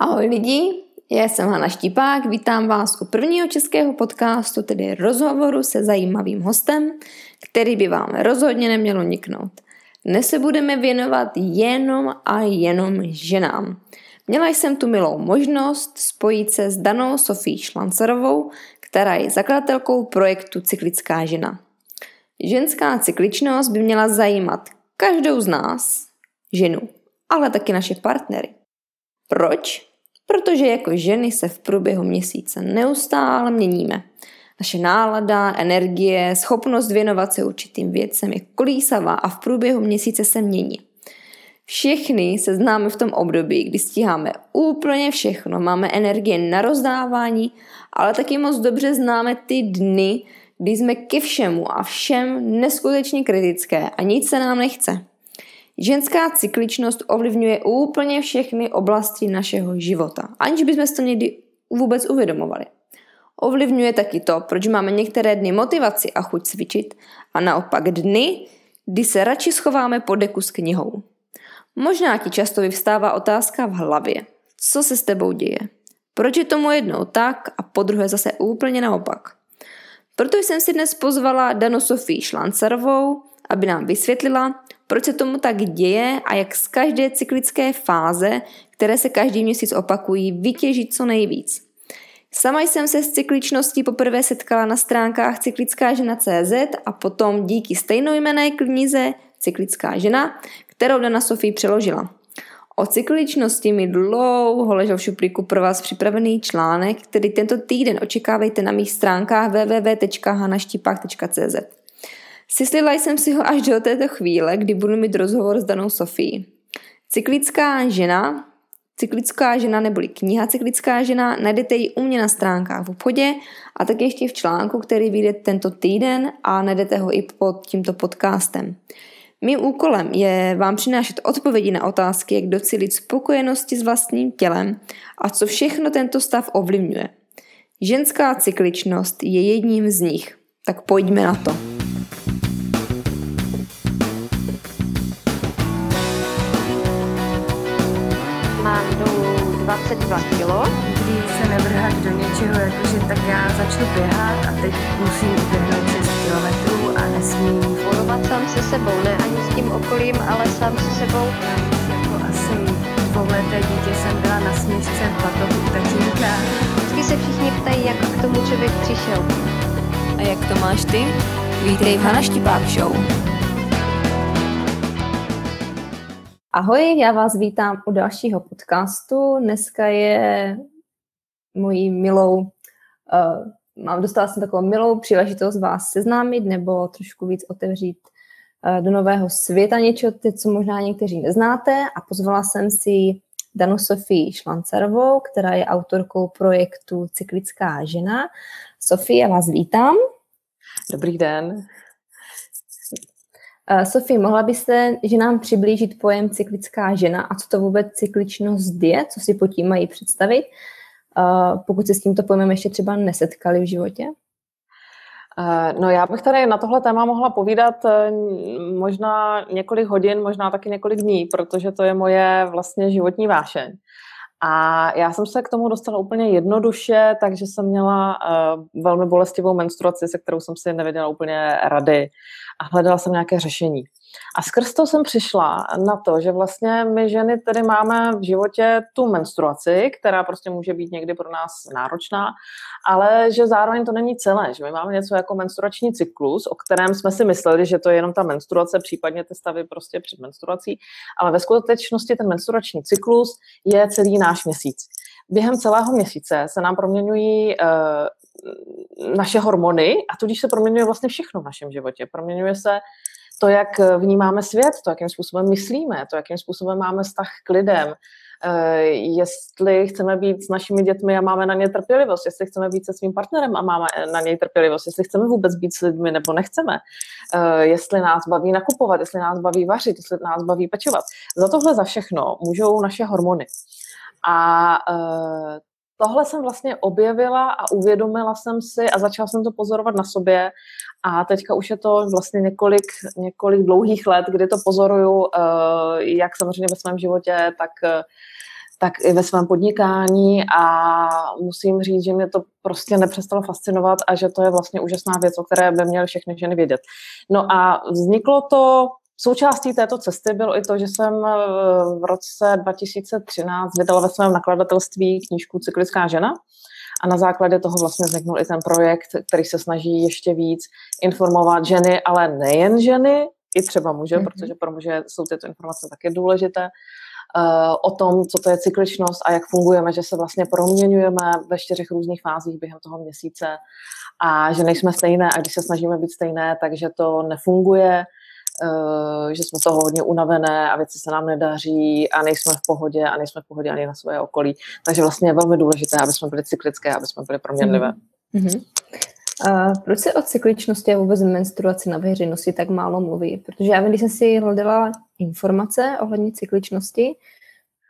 Ahoj lidi, já jsem Hana Štipák, vítám vás u prvního českého podcastu, tedy rozhovoru se zajímavým hostem, který by vám rozhodně nemělo niknout. Dnes se budeme věnovat jenom a jenom ženám. Měla jsem tu milou možnost spojit se s Danou Sofí Šlancerovou, která je zakladatelkou projektu Cyklická žena. Ženská cykličnost by měla zajímat každou z nás, ženu, ale taky naše partnery. Proč? Protože jako ženy se v průběhu měsíce neustále měníme. Naše nálada, energie, schopnost věnovat se určitým věcem je kolísavá a v průběhu měsíce se mění. Všichni se známe v tom období, kdy stíháme úplně všechno, máme energie na rozdávání, ale taky moc dobře známe ty dny, kdy jsme ke všemu a všem neskutečně kritické a nic se nám nechce. Ženská cykličnost ovlivňuje úplně všechny oblasti našeho života, aniž bychom si to někdy vůbec uvědomovali. Ovlivňuje taky to, proč máme některé dny motivaci a chuť cvičit a naopak dny, kdy se radši schováme pod deku s knihou. Možná ti často vyvstává otázka v hlavě. Co se s tebou děje? Proč je tomu jednou tak a po druhé zase úplně naopak? Proto jsem si dnes pozvala Danu Sofii Šlancarovou, aby nám vysvětlila, proč se tomu tak děje a jak z každé cyklické fáze, které se každý měsíc opakují, vytěžit co nejvíc. Sama jsem se s cykličností poprvé setkala na stránkách cyklická žena.cz a potom díky stejnojmené knize Cyklická žena, kterou Dana Sofie přeložila. O cykličnosti mi dlouho ležel v šuplíku pro vás připravený článek, který tento týden očekávejte na mých stránkách www.hanaštipák.cz. Syslila jsem si ho až do této chvíle, kdy budu mít rozhovor s danou Sofí. Cyklická žena, cyklická žena neboli kniha Cyklická žena, najdete ji u mě na stránkách v obchodě a tak ještě v článku, který vyjde tento týden a najdete ho i pod tímto podcastem. Mým úkolem je vám přinášet odpovědi na otázky, jak docílit spokojenosti s vlastním tělem a co všechno tento stav ovlivňuje. Ženská cykličnost je jedním z nich, tak pojďme na to. 22 kg. Když se nevrhat do něčeho, jakože tak já začnu běhat a teď musím uběhnout 6 km a nesmím. Bojovat sám se sebou, ne ani s tím okolím, ale sám se sebou. Jako asi dvouleté dítě jsem byla na směšce v batohu tatínka. Vždycky se všichni ptají, jak k tomu člověk přišel. A jak to máš ty? Vítej v Hana Štipák Show. Ahoj, já vás vítám u dalšího podcastu. Dneska je mojí milou, uh, mám, dostala jsem takovou milou příležitost vás seznámit nebo trošku víc otevřít uh, do nového světa něčeho, co možná někteří neznáte a pozvala jsem si Danu Sofii Šlancerovou, která je autorkou projektu Cyklická žena. Sofie, já vás vítám. Dobrý den. Uh, Sofie, mohla byste že nám přiblížit pojem cyklická žena a co to vůbec cykličnost je, co si pod tím mají představit, uh, pokud se s tímto pojmem ještě třeba nesetkali v životě? No já bych tady na tohle téma mohla povídat možná několik hodin, možná taky několik dní, protože to je moje vlastně životní vášeň. A já jsem se k tomu dostala úplně jednoduše, takže jsem měla uh, velmi bolestivou menstruaci, se kterou jsem si nevěděla úplně rady a hledala jsem nějaké řešení. A skrz to jsem přišla na to, že vlastně my ženy tedy máme v životě tu menstruaci, která prostě může být někdy pro nás náročná, ale že zároveň to není celé, že my máme něco jako menstruační cyklus, o kterém jsme si mysleli, že to je jenom ta menstruace, případně ty stavy prostě před menstruací, ale ve skutečnosti ten menstruační cyklus je celý náš měsíc. Během celého měsíce se nám proměňují uh, naše hormony a tudíž se proměňuje vlastně všechno v našem životě. Proměňuje se to, jak vnímáme svět, to, jakým způsobem myslíme, to, jakým způsobem máme vztah k lidem, eh, jestli chceme být s našimi dětmi a máme na ně trpělivost, jestli chceme být se svým partnerem a máme na něj trpělivost, jestli chceme vůbec být s lidmi nebo nechceme, eh, jestli nás baví nakupovat, jestli nás baví vařit, jestli nás baví pečovat. Za tohle za všechno můžou naše hormony. A eh, tohle jsem vlastně objevila a uvědomila jsem si a začala jsem to pozorovat na sobě a teďka už je to vlastně několik, několik dlouhých let, kdy to pozoruju, eh, jak samozřejmě ve svém životě, tak, tak i ve svém podnikání a musím říct, že mě to prostě nepřestalo fascinovat a že to je vlastně úžasná věc, o které by měly všechny ženy vědět. No a vzniklo to Součástí této cesty bylo i to, že jsem eh, v roce 2013 vydala ve svém nakladatelství knížku Cyklická žena a na základě toho vlastně vzniknul i ten projekt, který se snaží ještě víc informovat ženy, ale nejen ženy, i třeba muže, mm-hmm. protože pro muže jsou tyto informace taky důležité, uh, o tom, co to je cykličnost a jak fungujeme, že se vlastně proměňujeme ve čtyřech různých fázích během toho měsíce a že nejsme stejné a když se snažíme být stejné, takže to nefunguje, že jsme toho hodně unavené a věci se nám nedaří a nejsme v pohodě a nejsme v pohodě ani na své okolí. Takže vlastně je velmi důležité, aby jsme byli cyklické, aby jsme byli proměnlivé. Mm-hmm. A proč se o cykličnosti a vůbec menstruaci na veřejnosti tak málo mluví? Protože já když jsem si hledala informace ohledně cykličnosti,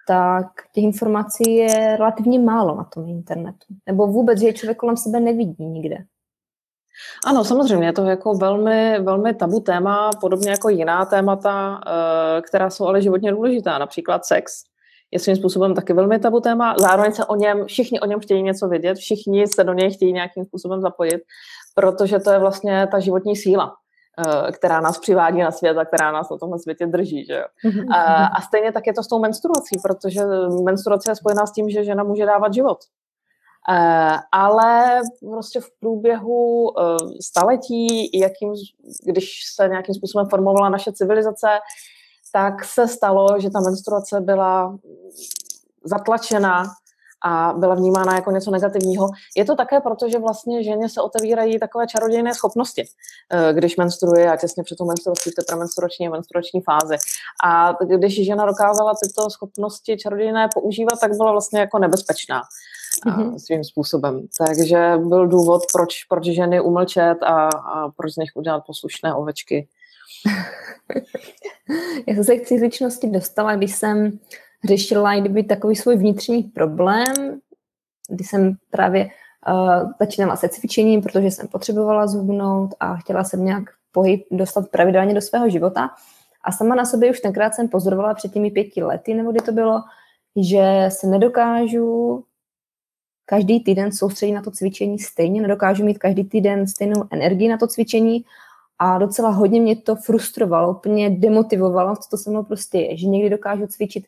tak těch informací je relativně málo na tom internetu. Nebo vůbec, že člověk kolem sebe nevidí nikde. Ano, samozřejmě, je to jako velmi, velmi tabu téma, podobně jako jiná témata, eh, která jsou ale životně důležitá, například sex je svým způsobem taky velmi tabu téma. Zároveň se o něm, všichni o něm chtějí něco vědět, všichni se do něj chtějí nějakým způsobem zapojit, protože to je vlastně ta životní síla, eh, která nás přivádí na svět a která nás na tomhle světě drží. Že jo? Mhm, a, mhm. a stejně tak je to s tou menstruací, protože menstruace je spojená s tím, že žena může dávat život. Eh, ale prostě v průběhu eh, staletí, jakým, když se nějakým způsobem formovala naše civilizace, tak se stalo, že ta menstruace byla zatlačena a byla vnímána jako něco negativního. Je to také proto, že vlastně ženě se otevírají takové čarodějné schopnosti, eh, když menstruuje a těsně před tou menstruací, té premenstruační a menstruační fázi. A když žena dokázala tyto schopnosti čarodějné používat, tak byla vlastně jako nebezpečná mm-hmm. svým způsobem. Takže byl důvod, proč, proč ženy umlčet a, a proč z nich udělat poslušné ovečky. Já jsem se k cykličnosti dostala, když jsem řešila kdyby takový svůj vnitřní problém, kdy jsem právě uh, začínala se cvičením, protože jsem potřebovala zhubnout a chtěla jsem nějak pohyb dostat pravidelně do svého života. A sama na sobě už tenkrát jsem pozorovala před těmi pěti lety, nebo kdy to bylo, že se nedokážu každý týden soustředit na to cvičení stejně, nedokážu mít každý týden stejnou energii na to cvičení a docela hodně mě to frustrovalo, úplně demotivovalo, co to se mnou prostě je, že někdy dokážu cvičit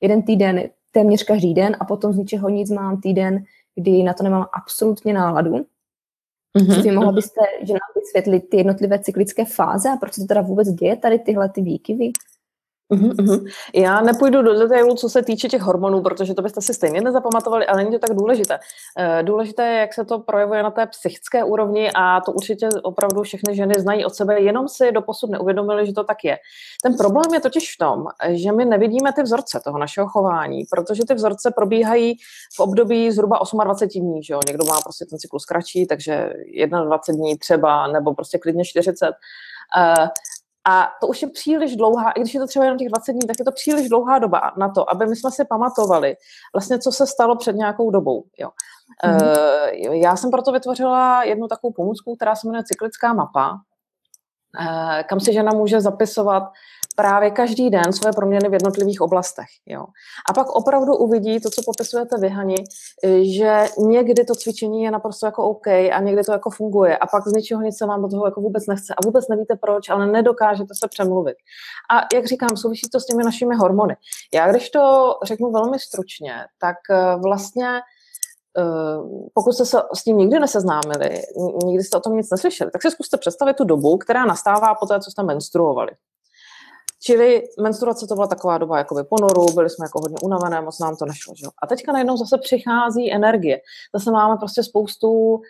jeden týden, téměř každý den a potom z ničeho nic mám týden, kdy na to nemám absolutně náladu. Mm-hmm. mohla byste, že nám vysvětlit ty jednotlivé cyklické fáze a proč se to teda vůbec děje, tady tyhle ty výkyvy? Uhum, Já nepůjdu do detailu, co se týče těch hormonů, protože to byste si stejně nezapamatovali, ale není to tak důležité. Eh, důležité je, jak se to projevuje na té psychické úrovni a to určitě opravdu všechny ženy znají od sebe, jenom si doposud neuvědomili, že to tak je. Ten problém je totiž v tom, že my nevidíme ty vzorce toho našeho chování, protože ty vzorce probíhají v období zhruba 28 dní. Že jo? Někdo má prostě ten cyklus kratší, takže 21 dní třeba, nebo prostě klidně 40. A to už je příliš dlouhá, i když je to třeba jenom těch 20 dní, tak je to příliš dlouhá doba na to, aby my jsme si pamatovali vlastně, co se stalo před nějakou dobou. Jo. Mm-hmm. Já jsem proto vytvořila jednu takovou pomůcku, která se jmenuje cyklická mapa, eh, kam si žena může zapisovat právě každý den své proměny v jednotlivých oblastech. Jo. A pak opravdu uvidí to, co popisujete vy, Hani, že někdy to cvičení je naprosto jako OK a někdy to jako funguje a pak z ničeho nic se vám do toho jako vůbec nechce a vůbec nevíte proč, ale nedokážete se přemluvit. A jak říkám, souvisí to s těmi našimi hormony. Já když to řeknu velmi stručně, tak eh, vlastně eh, pokud jste se s tím nikdy neseznámili, nikdy jste o tom nic neslyšeli, tak si zkuste představit tu dobu, která nastává po té, co jste menstruovali. Čili menstruace to byla taková doba jakoby ponoru, byli jsme jako hodně unavené, moc nám to nešlo. Že? A teďka najednou zase přichází energie. Zase máme prostě spoustu uh,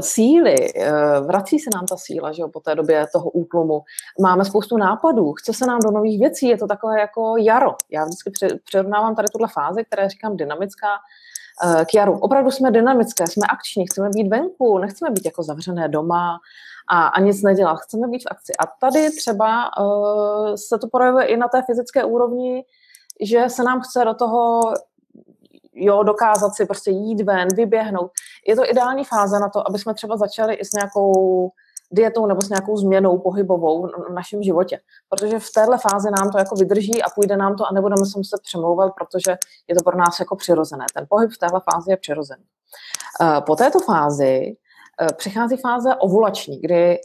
síly, uh, vrací se nám ta síla, že jo, po té době toho útlumu. Máme spoustu nápadů, chce se nám do nových věcí, je to takové jako jaro. Já vždycky přirovnávám tady tuhle fázi, která říkám dynamická, uh, k jaru. Opravdu jsme dynamické, jsme akční, chceme být venku, nechceme být jako zavřené doma, a, a nic nedělat. Chceme být v akci. A tady třeba uh, se to projevuje i na té fyzické úrovni, že se nám chce do toho jo, dokázat si prostě jít ven, vyběhnout. Je to ideální fáze na to, aby jsme třeba začali i s nějakou dietou nebo s nějakou změnou pohybovou v našem životě. Protože v téhle fázi nám to jako vydrží a půjde nám to a nebudeme se muset přemlouvat, protože je to pro nás jako přirozené. Ten pohyb v téhle fázi je přirozený. Eh, po této fázi přichází fáze ovulační, kdy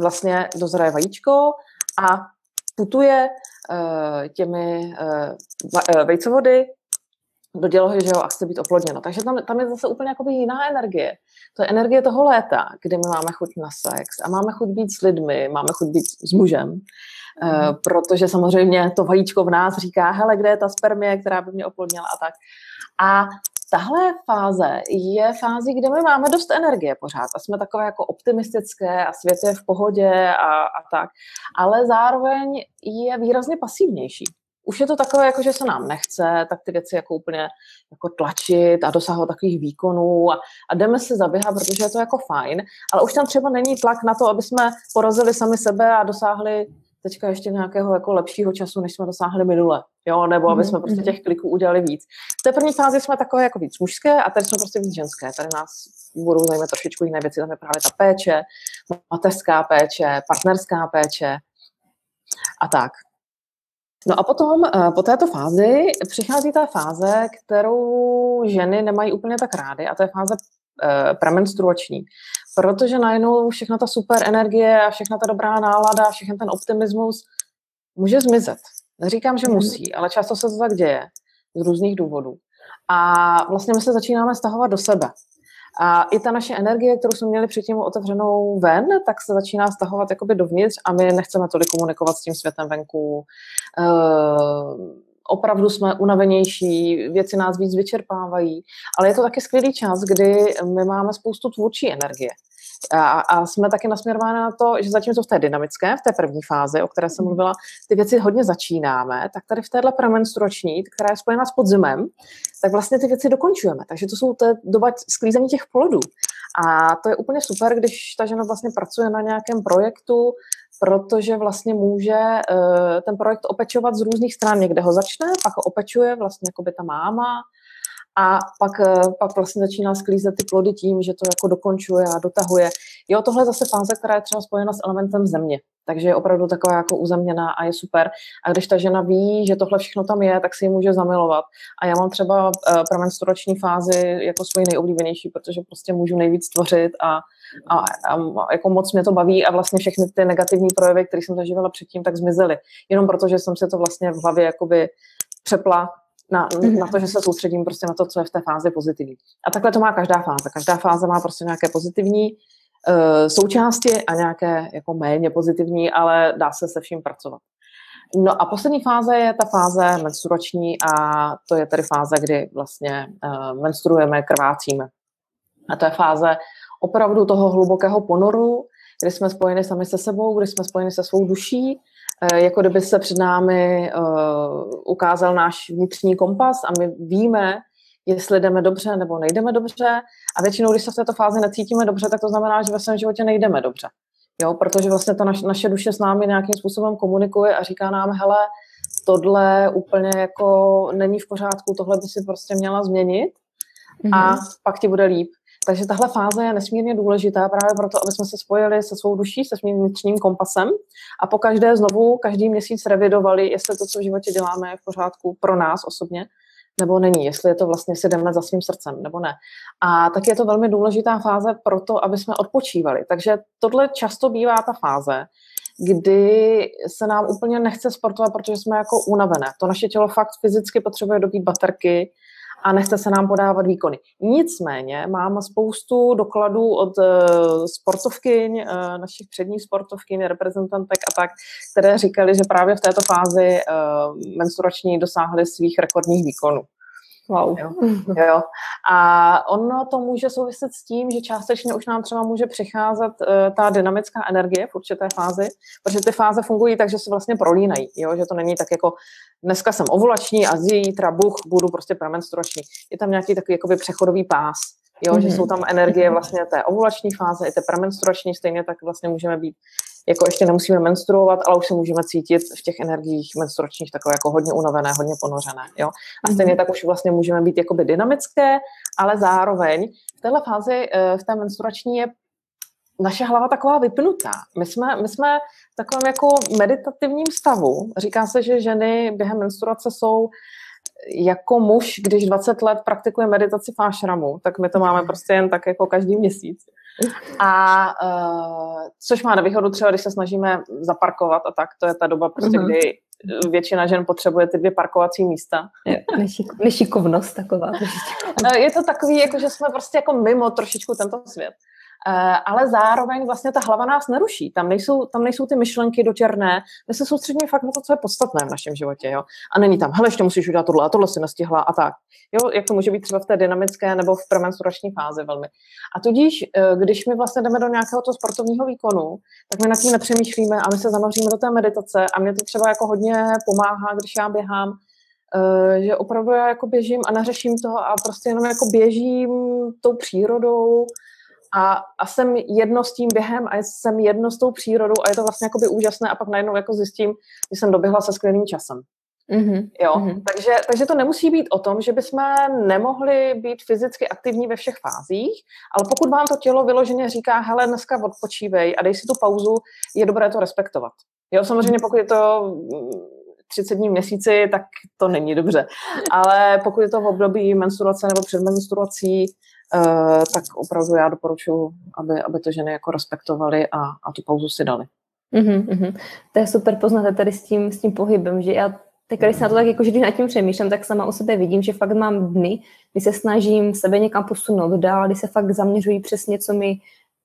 vlastně dozraje vajíčko a putuje eh, těmi vejcovody do dělohy, že jo, a chce být oplodněno. Takže tam, tam je zase úplně jakoby jiná energie. To je energie toho léta, kdy my máme chuť na sex a máme chuť být s lidmi, máme chuť být s mužem, mm. uh, protože samozřejmě to vajíčko v nás říká, hele, kde je ta spermie, která by mě oplodnila a tak. A tahle fáze je fázi, kde my máme dost energie pořád a jsme takové jako optimistické a svět je v pohodě a, a tak, ale zároveň je výrazně pasivnější. Už je to takové, jako že se nám nechce, tak ty věci jako úplně jako tlačit a dosahovat takových výkonů a, a jdeme se zaběhat, protože je to jako fajn, ale už tam třeba není tlak na to, aby jsme porazili sami sebe a dosáhli teďka ještě nějakého jako lepšího času, než jsme dosáhli minule, jo, nebo aby jsme prostě mhm. těch kliků udělali víc. V té první fázi jsme takové jako víc mužské a tady jsme prostě víc ženské. Tady nás budou zajímat trošičku jiné věci, tam je právě ta péče, mateřská péče, partnerská péče a tak. No a potom eh, po této fázi přichází ta fáze, kterou ženy nemají úplně tak rády a to je fáze eh, premenstruační. Protože najednou všechna ta super energie a všechna ta dobrá nálada, všechny ten optimismus může zmizet. Neříkám, že mhm. musí, ale často se to tak děje z různých důvodů. A vlastně my se začínáme stahovat do sebe. A i ta naše energie, kterou jsme měli předtím otevřenou ven, tak se začíná stahovat jakoby dovnitř a my nechceme tolik komunikovat s tím světem venku. Uh, opravdu jsme unavenější, věci nás víc vyčerpávají, ale je to taky skvělý čas, kdy my máme spoustu tvůrčí energie. A, a jsme taky nasměrováni na to, že zatímco v té dynamické, v té první fázi, o které jsem mluvila, ty věci hodně začínáme, tak tady v téhle premenstruační, která je spojená s podzimem, tak vlastně ty věci dokončujeme. Takže to jsou to doba sklízení těch plodů. A to je úplně super, když ta žena vlastně pracuje na nějakém projektu, protože vlastně může uh, ten projekt opečovat z různých stran. Někde ho začne, pak ho opečuje vlastně jako by ta máma, a pak, eh, pak vlastně začíná sklízet ty plody tím, že to jako dokončuje a dotahuje. Jo, tohle je zase fáze, která je třeba spojena s elementem země, takže je opravdu taková jako uzemněná a je super. A když ta žena ví, že tohle všechno tam je, tak si ji může zamilovat. A já mám třeba uh, premenstruační fázi jako svoji nejoblíbenější, protože prostě můžu nejvíc tvořit a, a, a jako moc mě to baví a vlastně všechny ty negativní projevy, které jsem zažívala předtím, tak zmizely. Jenom protože jsem si to vlastně v hlavě jakoby přepla na, mhm. na to, že se soustředím prostě na to, co je v té fázi pozitivní. A takhle to má každá fáze. Každá fáze má prostě nějaké pozitivní uh, součásti a nějaké jako méně pozitivní, ale dá se se vším pracovat. No a poslední fáze je ta fáze menstruační a to je tedy fáze, kdy vlastně uh, menstruujeme, krvácíme. A to je fáze opravdu toho hlubokého ponoru, kdy jsme spojeni sami se sebou, kdy jsme spojeni se svou duší, jako kdyby se před námi uh, ukázal náš vnitřní kompas a my víme, jestli jdeme dobře nebo nejdeme dobře. A většinou, když se v této fázi necítíme dobře, tak to znamená, že ve svém životě nejdeme dobře. Jo, protože vlastně ta naš, naše duše s námi nějakým způsobem komunikuje a říká nám, hele, tohle úplně jako není v pořádku, tohle by si prostě měla změnit mm-hmm. a mhm. pak ti bude líp. Takže tahle fáze je nesmírně důležitá právě proto, aby jsme se spojili se svou duší, se svým vnitřním kompasem a po každé znovu, každý měsíc revidovali, jestli to, co v životě děláme, je v pořádku pro nás osobně, nebo není, jestli je to vlastně, si jdeme za svým srdcem, nebo ne. A tak je to velmi důležitá fáze pro to, aby jsme odpočívali. Takže tohle často bývá ta fáze, kdy se nám úplně nechce sportovat, protože jsme jako unavené. To naše tělo fakt fyzicky potřebuje dobít baterky, a nechce se nám podávat výkony. Nicméně mám spoustu dokladů od uh, sportovkyň, uh, našich předních sportovkyň, reprezentantek a tak, které říkali, že právě v této fázi uh, menstruační dosáhly svých rekordních výkonů. Wow. Jo. jo. A ono to může souviset s tím, že částečně už nám třeba může přicházet uh, ta dynamická energie v určité fázi, protože ty fáze fungují tak, že se vlastně prolínají, jo? že to není tak jako dneska jsem ovulační a zítra buch, budu prostě premenstruační. Je tam nějaký takový jakoby přechodový pás, jo? Mm-hmm. že mhm. jsou tam energie vlastně té ovulační fáze i té premenstruační, stejně tak vlastně můžeme být jako ještě nemusíme menstruovat, ale už se můžeme cítit v těch energiích menstruačních takové jako hodně unavené, hodně ponořené. Jo? A mhm. stejně tak už vlastně můžeme být jakoby dynamické, ale zároveň v téhle fázi, eh, v té menstruační je naše hlava taková vypnutá. My jsme, my jsme v takovém jako meditativním stavu. Říká se, že ženy během menstruace jsou jako muž, když 20 let praktikuje meditaci v ášramu, tak my to máme prostě jen tak jako každý měsíc. A uh, což má nevýhodu třeba, když se snažíme zaparkovat a tak, to je ta doba prostě, uh-huh. kdy většina žen potřebuje ty dvě parkovací místa. nešikovnost taková. Eh, je to takový, jako, že jsme prostě jako mimo trošičku tento svět. Eh, ale zároveň vlastně ta hlava nás neruší. Tam nejsou, tam nejsou ty myšlenky do černé. My se soustředíme fakt na to, co je podstatné v našem životě. Jo? A není tam, hele, ještě musíš udělat tohle a tohle si nestihla a tak. Jo? Jak to může být třeba v té dynamické nebo v premenstruační fázi velmi. A tudíž, eh, když my vlastně jdeme do nějakého toho sportovního výkonu, tak my nad tím nepřemýšlíme a my se zanoříme do té meditace a mě to třeba jako hodně pomáhá, když já běhám, eh, že opravdu já jako běžím a neřeším to a prostě jenom jako běžím tou přírodou, a, a jsem jedno s tím během a jsem jedno s tou přírodou a je to vlastně jakoby úžasné a pak najednou jako zjistím, že jsem doběhla se skvělým časem. Mm-hmm. Jo? Mm-hmm. Takže, takže to nemusí být o tom, že bychom nemohli být fyzicky aktivní ve všech fázích, ale pokud vám to tělo vyloženě říká, hele, dneska odpočívej a dej si tu pauzu, je dobré to respektovat. Jo, samozřejmě pokud je to 30 dní v měsíci, tak to není dobře. Ale pokud je to v období menstruace nebo před menstruací, tak opravdu já doporučuji, aby, aby to ženy jako respektovaly a, a tu pauzu si dali. Mm-hmm. To je super poznat tady s tím, s tím pohybem, že já teď, když se na to tak jako, že když nad tím přemýšlím, tak sama o sebe vidím, že fakt mám dny, kdy se snažím sebe někam posunout dál, kdy se fakt zaměřují přesně, co mi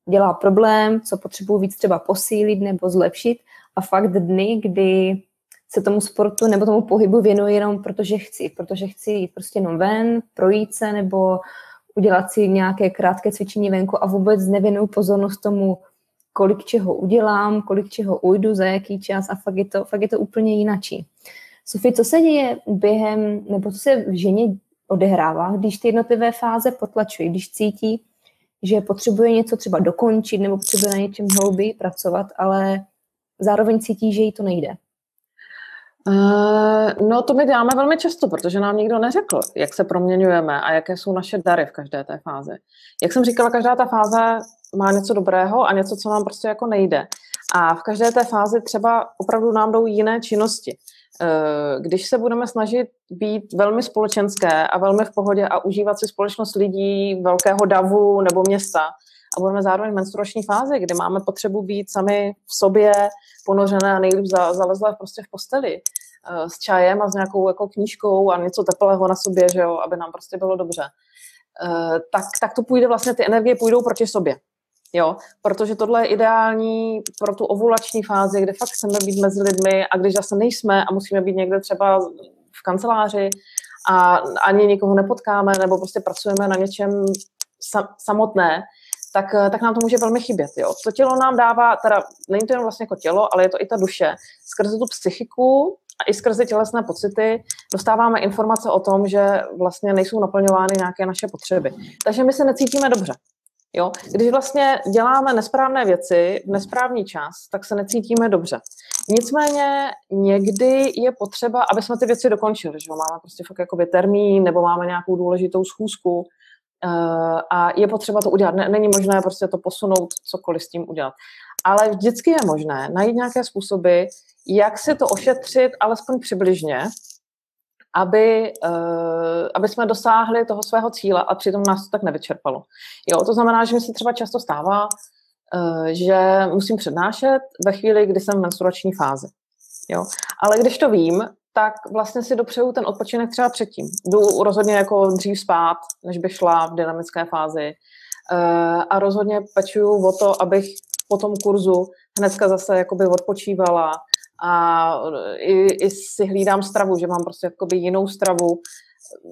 dělá problém, co potřebuji víc třeba posílit nebo zlepšit a fakt dny, kdy se tomu sportu nebo tomu pohybu věnuji jenom protože chci, protože chci jít prostě jenom ven, projít se nebo udělat si nějaké krátké cvičení venku a vůbec nevěnuju pozornost tomu, kolik čeho udělám, kolik čeho ujdu, za jaký čas a fakt je to, fakt je to úplně jinačí. Sofie, co se děje během, nebo co se v ženě odehrává, když ty jednotlivé fáze potlačují, když cítí, že potřebuje něco třeba dokončit nebo potřebuje na něčem hlouběji pracovat, ale zároveň cítí, že jí to nejde. Uh, no to my děláme velmi často, protože nám nikdo neřekl, jak se proměňujeme a jaké jsou naše dary v každé té fázi. Jak jsem říkala, každá ta fáze má něco dobrého a něco, co nám prostě jako nejde. A v každé té fázi třeba opravdu nám jdou jiné činnosti. Uh, když se budeme snažit být velmi společenské a velmi v pohodě a užívat si společnost lidí velkého davu nebo města, a budeme zároveň v menstruační fázi, kdy máme potřebu být sami v sobě ponořené a nejlíp zalezlé prostě v posteli eh, s čajem a s nějakou jako knížkou a něco teplého na sobě, že jo, aby nám prostě bylo dobře. Eh, tak, tak to půjde vlastně, ty energie půjdou proti sobě. Jo, protože tohle je ideální pro tu ovulační fázi, kde fakt chceme být mezi lidmi a když zase nejsme a musíme být někde třeba v kanceláři a ani nikoho nepotkáme nebo prostě pracujeme na něčem samotné, tak, eh, tak nám to může velmi chybět. Jo. To tělo nám dává, teda není to jen vlastně jako tělo, ale je to i ta duše. Skrze tu psychiku a i skrze tělesné pocity dostáváme informace o tom, že vlastně nejsou naplňovány nějaké naše potřeby. Takže my se necítíme dobře. Jo? Když vlastně děláme nesprávné věci v nesprávný čas, tak se necítíme dobře. Nicméně někdy je potřeba, aby jsme ty věci dokončili, že máme prostě fakt jakoby termín nebo máme nějakou důležitou schůzku, Uh, a je potřeba to udělat. Není možné prostě to posunout, cokoliv s tím udělat. Ale vždycky je možné najít nějaké způsoby, jak si to ošetřit alespoň přibližně, aby, uh, aby jsme dosáhli toho svého cíle a přitom nás to tak nevyčerpalo. Jo, to znamená, že mi se třeba často stává, uh, že musím přednášet ve chvíli, kdy jsem v menstruační fázi. Jo? Ale když to vím, tak vlastně si dopřeju ten odpočinek třeba předtím. Jdu rozhodně jako dřív spát, než bych šla v dynamické fázi. Eh, a rozhodně pečuju o to, abych po tom kurzu hnedka zase jakoby odpočívala a i, i si hlídám stravu, že mám prostě jakoby jinou stravu,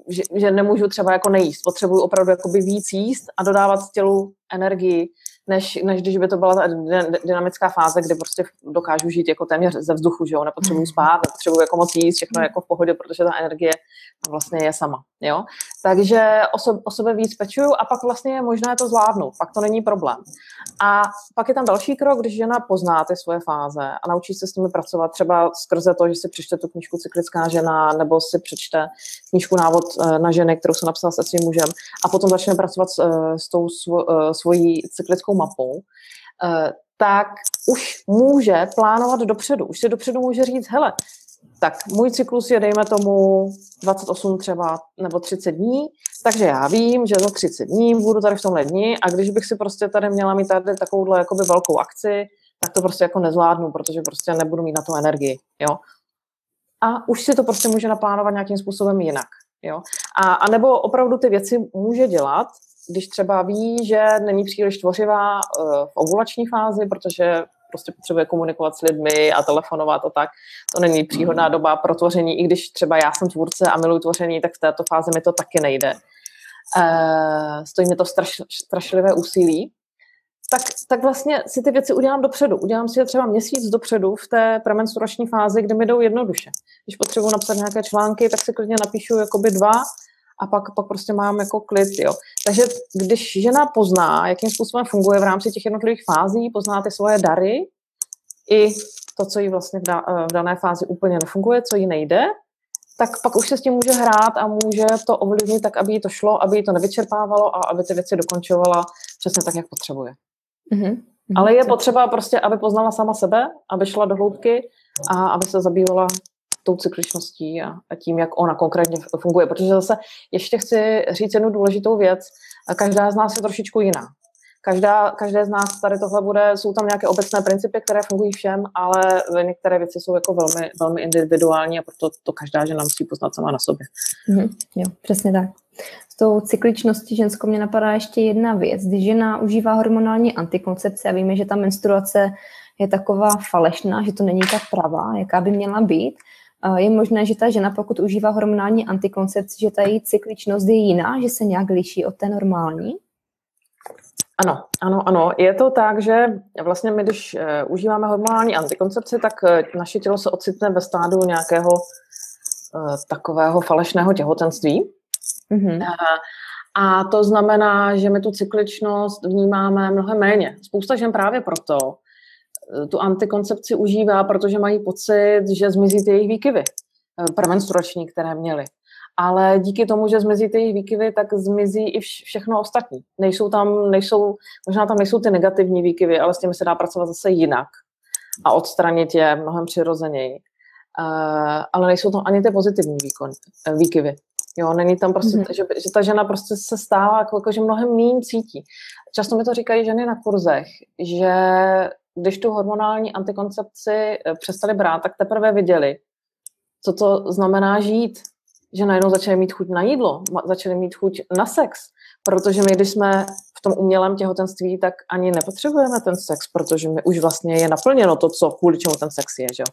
že, že nemůžu třeba jako nejíst. Potřebuju opravdu jakoby víc jíst a dodávat tělu energii, než, než když by to byla ta dynamická fáze, kdy prostě dokážu žít jako téměř ze vzduchu, že jo, nepotřebuji mm. spát, nepotřebuji jako moc jíst, všechno je jako v pohodě, protože ta energie vlastně je sama, jo. Takže o, sebe víc pečuju a pak vlastně je možné to zvládnout, pak to není problém. A pak je tam další krok, když žena pozná ty svoje fáze a naučí se s nimi pracovat třeba skrze to, že si přečte tu knížku Cyklická žena nebo si přečte knížku Návod eh, na ženy, kterou jsem napsala se svým mužem a potom začne pracovat s, eh, s tou svo, eh, svojí cyklickou mapou, tak už může plánovat dopředu. Už si dopředu může říct, hele, tak můj cyklus je, dejme tomu, 28 třeba nebo 30 dní, takže já vím, že za 30 dní budu tady v tomhle dni a když bych si prostě tady měla mít tady takovouhle jakoby velkou akci, tak to prostě jako nezvládnu, protože prostě nebudu mít na to energii, jo. A už si to prostě může naplánovat nějakým způsobem jinak, jo. A, a nebo opravdu ty věci může dělat, když třeba ví, že není příliš tvořivá uh, v ovulační fázi, protože prostě potřebuje komunikovat s lidmi a telefonovat a tak. To není příhodná doba pro tvoření, i když třeba já jsem tvůrce a miluji tvoření, tak v této fázi mi to taky nejde. Uh, stojí mi to straš, strašlivé úsilí. Tak, tak vlastně si ty věci udělám dopředu. Udělám si je třeba měsíc dopředu v té premenstruační fázi, kdy mi jdou jednoduše. Když potřebuji napsat nějaké články, tak si klidně napíšu jakoby dva a pak, pak prostě mám jako klid, jo. Takže když žena pozná, jakým způsobem funguje v rámci těch jednotlivých fází, pozná ty svoje dary i to, co jí vlastně v, da, v dané fázi úplně nefunguje, co jí nejde, tak pak už se s tím může hrát a může to ovlivnit tak, aby jí to šlo, aby jí to nevyčerpávalo a aby ty věci dokončovala přesně tak, jak potřebuje. Mm-hmm. Ale je potřeba prostě, aby poznala sama sebe, aby šla do hloubky a aby se zabývala tou cykličností a, a tím, jak ona konkrétně funguje. Protože zase ještě chci říct jednu důležitou věc. Každá z nás je trošičku jiná. Každá, každé z nás tady tohle bude, jsou tam nějaké obecné principy, které fungují všem, ale některé věci jsou jako velmi, velmi individuální a proto to každá žena musí poznat sama na sobě. Mm-hmm, jo, přesně tak. S tou cykličností ženskou mě napadá ještě jedna věc. Když žena užívá hormonální antikoncepci a víme, že ta menstruace je taková falešná, že to není tak pravá, jaká by měla být, je možné, že ta žena, pokud užívá hormonální antikoncepci, že ta její cykličnost je jiná, že se nějak liší od té normální? Ano, ano, ano. Je to tak, že vlastně my, když uh, užíváme hormonální antikoncepci, tak uh, naše tělo se ocitne ve stádu nějakého uh, takového falešného těhotenství. Mm-hmm. Uh, a to znamená, že my tu cykličnost vnímáme mnohem méně. Spousta žen právě proto Eh, tu antikoncepci užívá, protože mají pocit, že zmizí ty jejich výkyvy eh, premenstruační, které měly. Ale díky tomu, že zmizí ty jejich výkyvy, tak zmizí i všechno ostatní. Nejsou tam, nejsou, možná tam nejsou ty negativní výkyvy, ale s těmi se dá pracovat zase jinak a odstranit je mnohem přirozeněji. Uh, ale nejsou tam ani ty pozitivní výkon, výkyvy. Jo, není tam prostě, mm-hmm. že, že ta žena prostě se stává, jako, jako že mnohem méně cítí. Často mi to říkají ženy na kurzech, že když tu hormonální antikoncepci eh, přestali brát, tak teprve viděli, co to znamená žít. Že najednou začali mít chuť na jídlo, začali mít chuť na sex. Protože my, když jsme v tom umělém těhotenství, tak ani nepotřebujeme ten sex, protože my už vlastně je naplněno to, co kvůli čemu ten sex je. Že?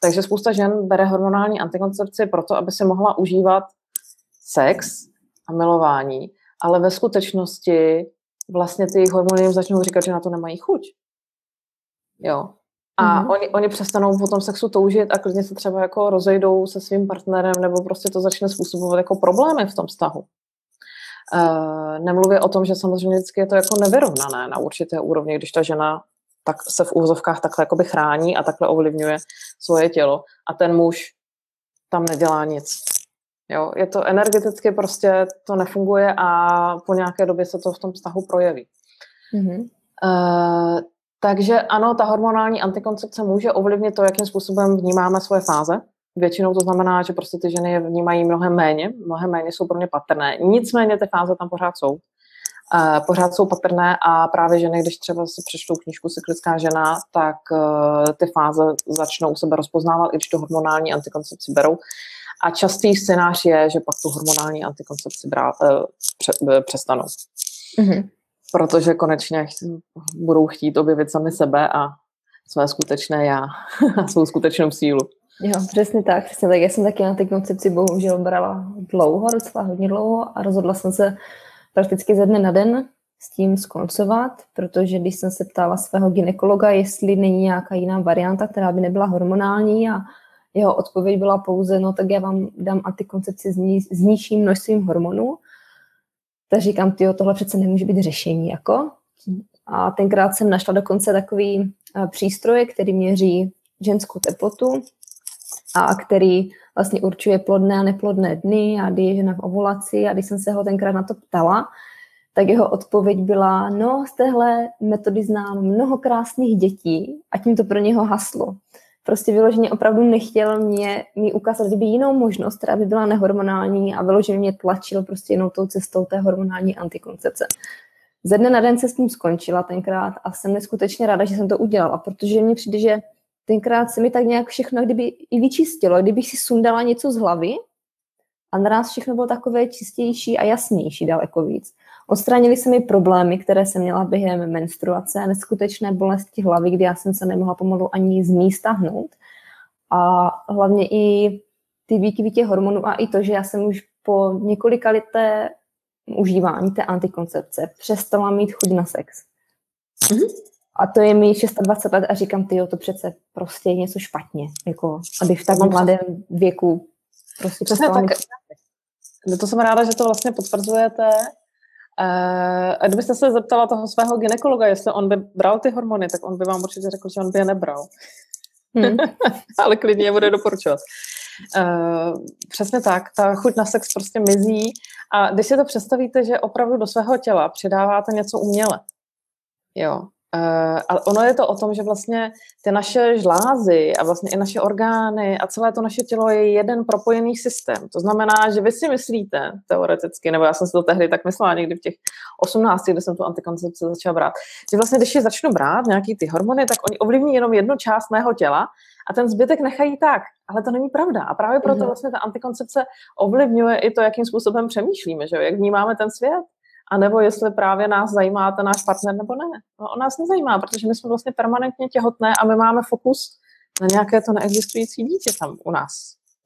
Takže spousta žen bere hormonální antikoncepci proto, aby si mohla užívat sex a milování, ale ve skutečnosti vlastně ty hormony jim začnou říkat, že na to nemají chuť. Jo. A mm-hmm. oni, oni přestanou po tom sexu toužit a klidně se třeba jako rozejdou se svým partnerem nebo prostě to začne způsobovat jako problémy v tom vztahu. Uh, nemluvě o tom, že samozřejmě vždycky je to jako nevyrovnané na určité úrovni, když ta žena tak se v úvozovkách takhle jakoby chrání a takhle ovlivňuje svoje tělo a ten muž tam nedělá nic. Jo, je to energeticky prostě, to nefunguje a po nějaké době se to v tom vztahu projeví. Mm-hmm. Uh, takže ano, ta hormonální antikoncepce může ovlivnit to, jakým způsobem vnímáme svoje fáze. Většinou to znamená, že prostě ty ženy je vnímají mnohem méně, mnohem méně jsou pro ně patrné. Nicméně ty fáze tam pořád jsou. Uh, pořád jsou patrné a právě ženy, když třeba si přečtou knížku Cyklická žena, tak uh, ty fáze začnou u sebe rozpoznávat, i když tu hormonální antikoncepci berou. A častý scénář je, že pak tu hormonální antikoncepci brát, uh, pře, přestanou. Mm-hmm protože konečně budou chtít objevit sami sebe a své skutečné já a svou skutečnou sílu. Jo, přesně tak, přesně tak. Já jsem taky na té koncepci bohužel brala dlouho, docela hodně dlouho a rozhodla jsem se prakticky ze dne na den s tím skoncovat, protože když jsem se ptala svého ginekologa, jestli není nějaká jiná varianta, která by nebyla hormonální a jeho odpověď byla pouze, no tak já vám dám antikoncepci s, ní, s nižším množstvím hormonů, tak říkám, ty tohle přece nemůže být řešení, jako. A tenkrát jsem našla dokonce takový eh, přístroj, který měří ženskou teplotu a který vlastně určuje plodné a neplodné dny a kdy je žena v ovulaci. A když jsem se ho tenkrát na to ptala, tak jeho odpověď byla, no z téhle metody znám mnoho krásných dětí a tím to pro něho haslo. Prostě vyloženě opravdu nechtěl mě, mi ukázat kdyby jinou možnost, která by byla nehormonální a vyloženě mě tlačil prostě jinou tou cestou té hormonální antikoncepce. Ze dne na den se s tím skončila tenkrát a jsem neskutečně ráda, že jsem to udělala, protože mně přijde, že tenkrát se mi tak nějak všechno kdyby i vyčistilo, kdybych si sundala něco z hlavy a naraz všechno bylo takové čistější a jasnější daleko víc. Odstranili se mi problémy, které jsem měla během menstruace a neskutečné bolesti hlavy, kdy já jsem se nemohla pomalu ani z místa hnout. A hlavně i ty výkyvy těch hormonů a i to, že já jsem už po několika leté užívání té antikoncepce přestala mít chuť na sex. Mm-hmm. A to je mi 26 let a říkám, ty to přece prostě je něco špatně, jako aby v tak mladém věku prostě přestala mít no to jsem ráda, že to vlastně potvrzujete. Uh, a kdybyste se zeptala toho svého ginekologa, jestli on by bral ty hormony, tak on by vám určitě řekl, že on by je nebral. Hmm. Ale klidně je bude doporučovat. Uh, přesně tak, ta chuť na sex prostě mizí a když si to představíte, že opravdu do svého těla přidáváte něco uměle, jo, Uh, a ono je to o tom, že vlastně ty naše žlázy a vlastně i naše orgány a celé to naše tělo je jeden propojený systém. To znamená, že vy si myslíte teoreticky, nebo já jsem si to tehdy tak myslela někdy v těch 18, kdy jsem tu antikoncepci začala brát, že vlastně když je začnu brát nějaký ty hormony, tak oni ovlivní jenom jednu část mého těla a ten zbytek nechají tak. Ale to není pravda. A právě proto mhm. vlastně ta antikoncepce ovlivňuje i to, jakým způsobem přemýšlíme, že jo? jak vnímáme ten svět a nebo jestli právě nás zajímá ten náš partner nebo ne. No, on nás nezajímá, protože my jsme vlastně permanentně těhotné a my máme fokus na nějaké to neexistující dítě tam u nás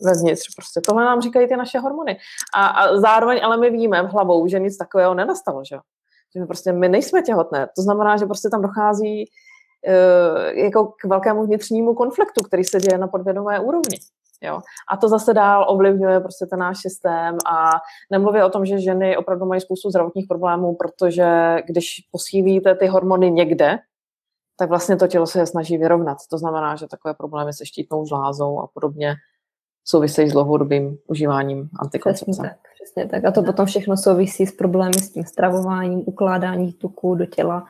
vevnitř. Prostě tohle nám říkají ty naše hormony. A, a zároveň ale my víme v hlavou, že nic takového nenastalo, že Že my prostě my nejsme těhotné. To znamená, že prostě tam dochází uh, jako k velkému vnitřnímu konfliktu, který se děje na podvědomé úrovni. Jo? A to zase dál ovlivňuje prostě ten náš systém a nemluvě o tom, že ženy opravdu mají spoustu zdravotních problémů, protože když posílíte ty hormony někde, tak vlastně to tělo se je snaží vyrovnat. To znamená, že takové problémy se štítnou žlázou a podobně souvisejí s dlouhodobým užíváním antikoncepce. Přesně tak, přesně tak. A to potom všechno souvisí s problémy s tím stravováním, ukládání tuků do těla,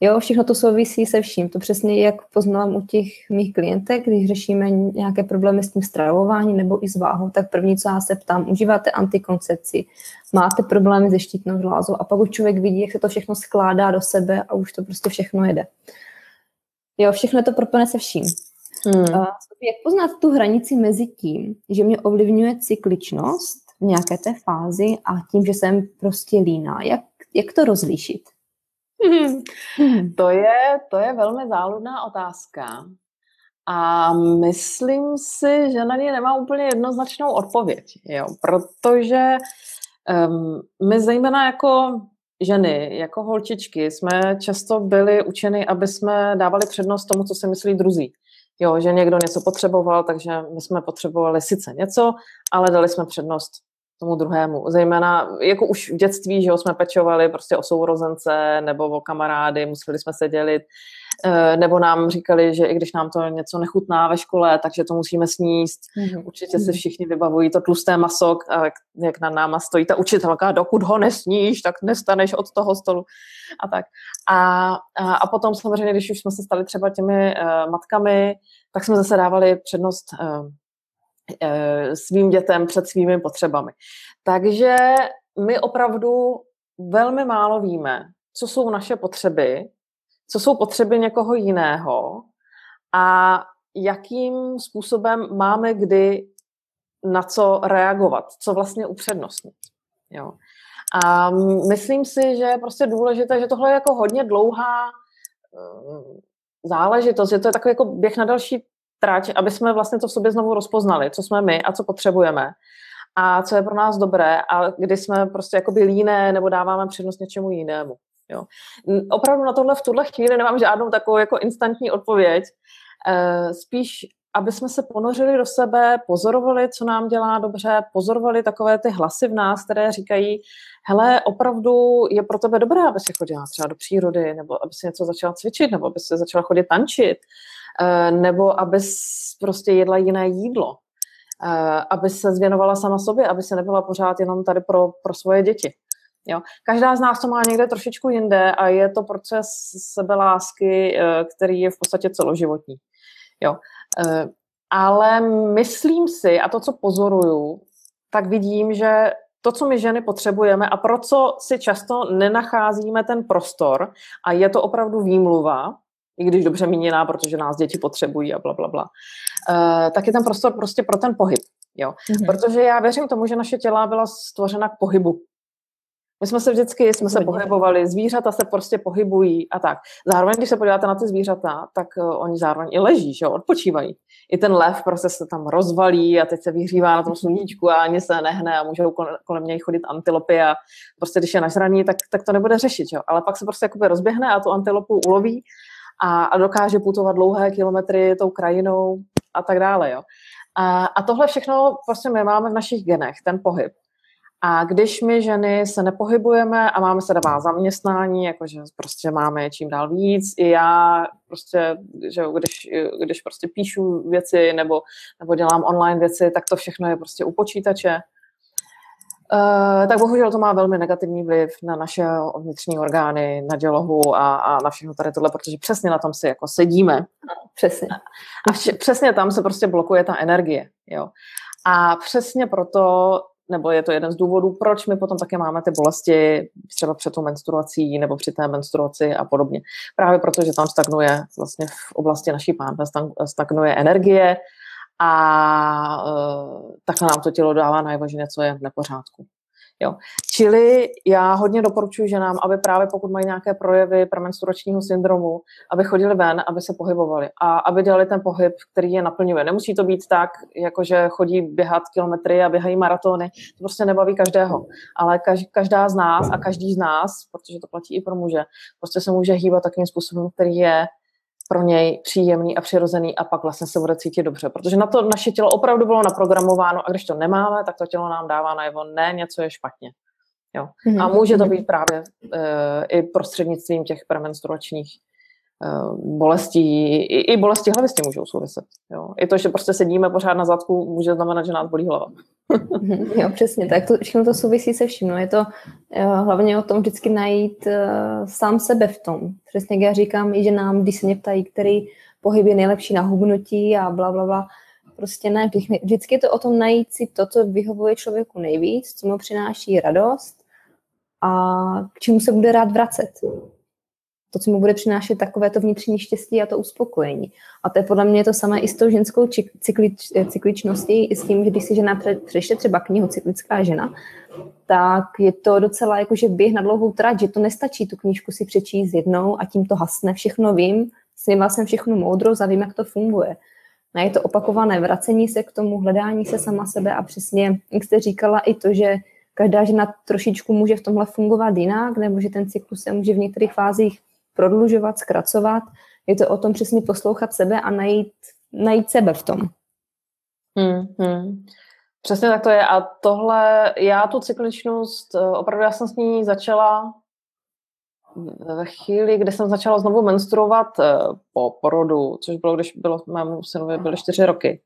Jo, všechno to souvisí se vším. To přesně jak poznám u těch mých klientek, když řešíme nějaké problémy s tím stravováním nebo i s váhou, tak první, co já se ptám, užíváte antikoncepci, máte problémy se štítnou žlázou a pak už člověk vidí, jak se to všechno skládá do sebe a už to prostě všechno jede. Jo, všechno je to propojené se vším. Hmm. Jak poznat tu hranici mezi tím, že mě ovlivňuje cykličnost v nějaké té fázi a tím, že jsem prostě líná? Jak, jak to rozlišit? To je, to je velmi záludná otázka. A myslím si, že na ně nemá úplně jednoznačnou odpověď, jo? protože um, my zejména jako ženy, jako holčičky, jsme často byli učeny, aby jsme dávali přednost tomu, co si myslí druzí. Jo, že někdo něco potřeboval, takže my jsme potřebovali sice něco, ale dali jsme přednost tomu druhému. Zejména jako už v dětství, že jo, jsme pečovali prostě o sourozence nebo o kamarády, museli jsme se dělit, eh, nebo nám říkali, že i když nám to něco nechutná ve škole, takže to musíme sníst. Mm-hmm. Určitě se všichni vybavují to tlusté maso, jak na náma stojí ta učitelka, dokud ho nesníš, tak nestaneš od toho stolu a tak. A, a, a potom samozřejmě, když už jsme se stali třeba těmi uh, matkami, tak jsme zase dávali přednost uh, svým dětem před svými potřebami. Takže my opravdu velmi málo víme, co jsou naše potřeby, co jsou potřeby někoho jiného a jakým způsobem máme kdy na co reagovat, co vlastně upřednostnit. Jo. A myslím si, že je prostě důležité, že tohle je jako hodně dlouhá eh, záležitost, že to je takový jako běh na další trať, aby jsme vlastně to v sobě znovu rozpoznali, co jsme my a co potřebujeme a co je pro nás dobré a kdy jsme prostě jakoby líné nebo dáváme přednost něčemu jinému. Jo. Opravdu na tohle v tuhle chvíli nemám žádnou takovou jako instantní odpověď. E, spíš, aby jsme se ponořili do sebe, pozorovali, co nám dělá dobře, pozorovali takové ty hlasy v nás, které říkají, hele, opravdu je pro tebe dobré, aby si chodila třeba do přírody, nebo aby si něco začala cvičit, nebo aby si začala chodit tančit, Eh, nebo aby prostě jedla jiné jídlo, eh, aby se zvěnovala sama sobě, aby se nebyla pořád jenom tady pro, pro svoje děti. Jo? Každá z nás to má někde trošičku jinde a je to proces sebelásky, eh, který je v podstatě celoživotní. Jo? Eh, ale myslím si, a to, co pozoruju, tak vidím, že to, co my ženy potřebujeme a pro co si často nenacházíme ten prostor, a je to opravdu výmluva, i když dobře míněná, protože nás děti potřebují a bla, bla, bla, uh, tak je ten prostor prostě pro ten pohyb. Jo? Mm-hmm. Protože já věřím tomu, že naše těla byla stvořena k pohybu. My jsme se vždycky jsme se pohybovali, zvířata se prostě pohybují a tak. Zároveň, když se podíváte na ty zvířata, tak uh, oni zároveň i leží, že jo, odpočívají. I ten lev prostě se tam rozvalí a teď se vyhřívá na tom sluníčku a ani se nehne a můžou kolem něj chodit antilopy a prostě když je nažraný, tak, tak to nebude řešit, jo. Ale pak se prostě jakoby rozběhne a tu antilopu uloví a, a dokáže putovat dlouhé kilometry tou krajinou a tak dále, jo. A, a tohle všechno prostě my máme v našich genech, ten pohyb. A když my ženy se nepohybujeme a máme se dává zaměstnání, jakože prostě máme čím dál víc, i já prostě, že když, když prostě píšu věci nebo, nebo dělám online věci, tak to všechno je prostě u počítače. Uh, tak bohužel to má velmi negativní vliv na naše vnitřní orgány, na dělohu a, a na všechno tady tohle, protože přesně na tom si jako sedíme. Přesně. A vše, přesně tam se prostě blokuje ta energie. Jo. A přesně proto nebo je to jeden z důvodů, proč my potom také máme ty bolesti třeba před tou menstruací nebo při té menstruaci a podobně. Právě proto, že tam stagnuje vlastně v oblasti naší pánve, stagnuje energie a uh, takhle nám to tělo dává najevo, že něco je v nepořádku. Jo. Čili já hodně doporučuji ženám, aby právě pokud mají nějaké projevy premenstruačního syndromu, aby chodili ven, aby se pohybovali a aby dělali ten pohyb, který je naplňuje. Nemusí to být tak, jako že chodí běhat kilometry a běhají maratony. To prostě nebaví každého. Ale každá z nás a každý z nás, protože to platí i pro muže, prostě se může hýbat takovým způsobem, který je pro něj příjemný a přirozený a pak vlastně se bude cítit dobře. Protože na to naše tělo opravdu bylo naprogramováno a když to nemáme, tak to tělo nám dává najevo, ne, něco je špatně. Jo. Mm-hmm. A může to být právě e, i prostřednictvím těch premenstruačních bolestí, i, i bolesti hlavy s tím můžou souviset. Jo. I to, že prostě sedíme pořád na zadku, může znamenat, že nás bolí hlava. jo, přesně, tak to, všechno to souvisí se vším. No, je to uh, hlavně o tom vždycky najít uh, sám sebe v tom. Přesně jak já říkám i že nám, když se mě ptají, který pohyb je nejlepší na hubnutí a bla, bla, bla, prostě ne, vždycky je to o tom najít si to, co vyhovuje člověku nejvíc, co mu přináší radost a k čemu se bude rád vracet to, co mu bude přinášet takové to vnitřní štěstí a to uspokojení. A to je podle mě to samé i s tou ženskou cyklič, cykličností, i s tím, že když si žena přečte třeba knihu Cyklická žena, tak je to docela jako, že běh na dlouhou trať, že to nestačí tu knížku si přečíst jednou a tím to hasne, všechno vím, sněval jsem všechno moudrost a vím, jak to funguje. A je to opakované vracení se k tomu, hledání se sama sebe a přesně, jak jste říkala, i to, že každá žena trošičku může v tomhle fungovat jinak, nebo že ten cyklus se může v některých fázích prodlužovat, zkracovat. Je to o tom přesně poslouchat sebe a najít, najít sebe v tom. Hmm, hmm. Přesně tak to je. A tohle, já tu cykličnost, eh, opravdu já jsem s ní začala ve chvíli, kdy jsem začala znovu menstruovat eh, po porodu, což bylo, když bylo mému synovi byly čtyři roky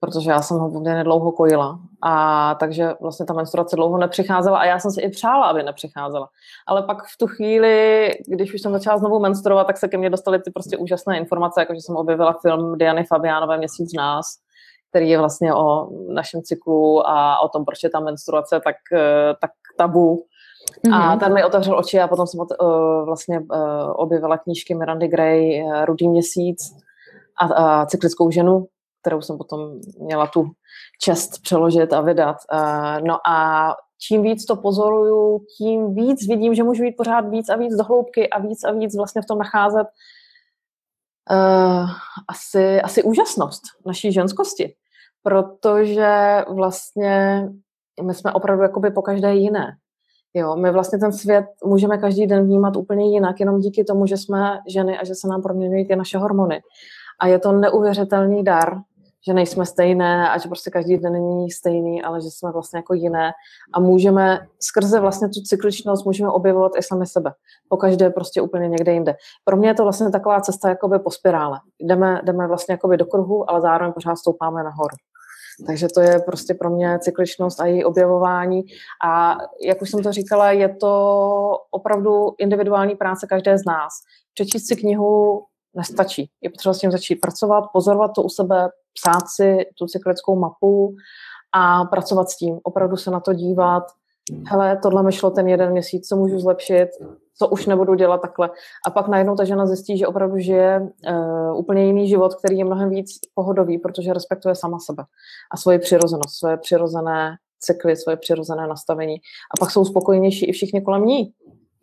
protože já jsem ho poměrně dlouho kojila. A takže vlastně ta menstruace dlouho nepřicházela a já jsem si i přála, aby nepřicházela. Ale pak v tu chvíli, když už jsem začala znovu menstruovat, tak se ke mně dostaly ty prostě úžasné informace, jako že jsem objevila film Diany Fabiánové Měsíc nás, který je vlastně o našem cyklu a o tom, proč je ta menstruace tak, eh, tak tabu. Mm-hmm. A mhm. ten mi otevřel oči a potom jsem uh, vlastně uh, objevila knížky Mirandy Gray, Rudý měsíc a, a cyklickou ženu, kterou jsem potom měla tu čest přeložit a vydat. Eh, no a čím víc to pozoruju, tím víc vidím, že můžu jít pořád víc a víc do hloubky a víc a víc vlastně v tom nacházet uh, asi, asi úžasnost naší ženskosti. Protože vlastně my jsme opravdu jakoby po každé jiné. Jo, my vlastně ten svět můžeme každý den vnímat úplně jinak, jenom díky tomu, že jsme ženy a že se nám proměňují ty naše hormony. A je to neuvěřitelný dar, že nejsme stejné a že prostě každý den není stejný, ale že jsme vlastně jako jiné a můžeme skrze vlastně tu cykličnost můžeme objevovat i sami sebe. Po každé prostě úplně někde jinde. Pro mě je to vlastně taková cesta jakoby po spirále. Jdeme, jdeme vlastně jakoby do kruhu, ale zároveň pořád stoupáme nahoru. Takže to je prostě pro mě cykličnost a její objevování. A jak už jsem to říkala, je to opravdu individuální práce každé z nás. Přečíst si knihu nestačí. Je potřeba s tím začít pracovat, pozorovat to u sebe, psát si tu cyklickou mapu a pracovat s tím. Opravdu se na to dívat, hele, tohle mi šlo ten jeden měsíc, co můžu zlepšit, co už nebudu dělat takhle. A pak najednou ta žena zjistí, že opravdu žije uh, úplně jiný život, který je mnohem víc pohodový, protože respektuje sama sebe a svoji přirozenost, svoje přirozené cykly, svoje přirozené nastavení. A pak jsou spokojenější i všichni kolem ní.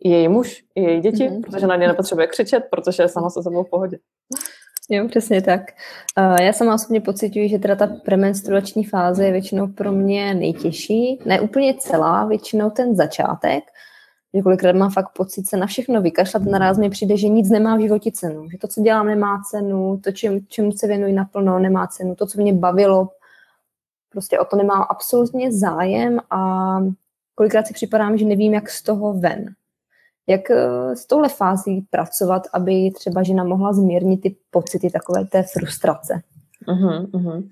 I její muž, i její děti, mm-hmm. protože na ně nepotřebuje křičet, protože je sama se sebou v pohodě. Jo, přesně tak. Já sama osobně pocituji, že teda ta premenstruační fáze je většinou pro mě nejtěžší. Ne úplně celá, většinou ten začátek, že kolikrát mám fakt pocit se na všechno vykašlat, naraz mi přijde, že nic nemá v životě cenu. Že to, co dělám, nemá cenu, to, čím, čemu se věnuji naplno, nemá cenu, to, co mě bavilo, prostě o to nemám absolutně zájem a kolikrát si připadám, že nevím, jak z toho ven. Jak eh, s touhle fází pracovat, aby třeba žena mohla zmírnit ty pocity takové té frustrace? Uh-huh, uh-huh.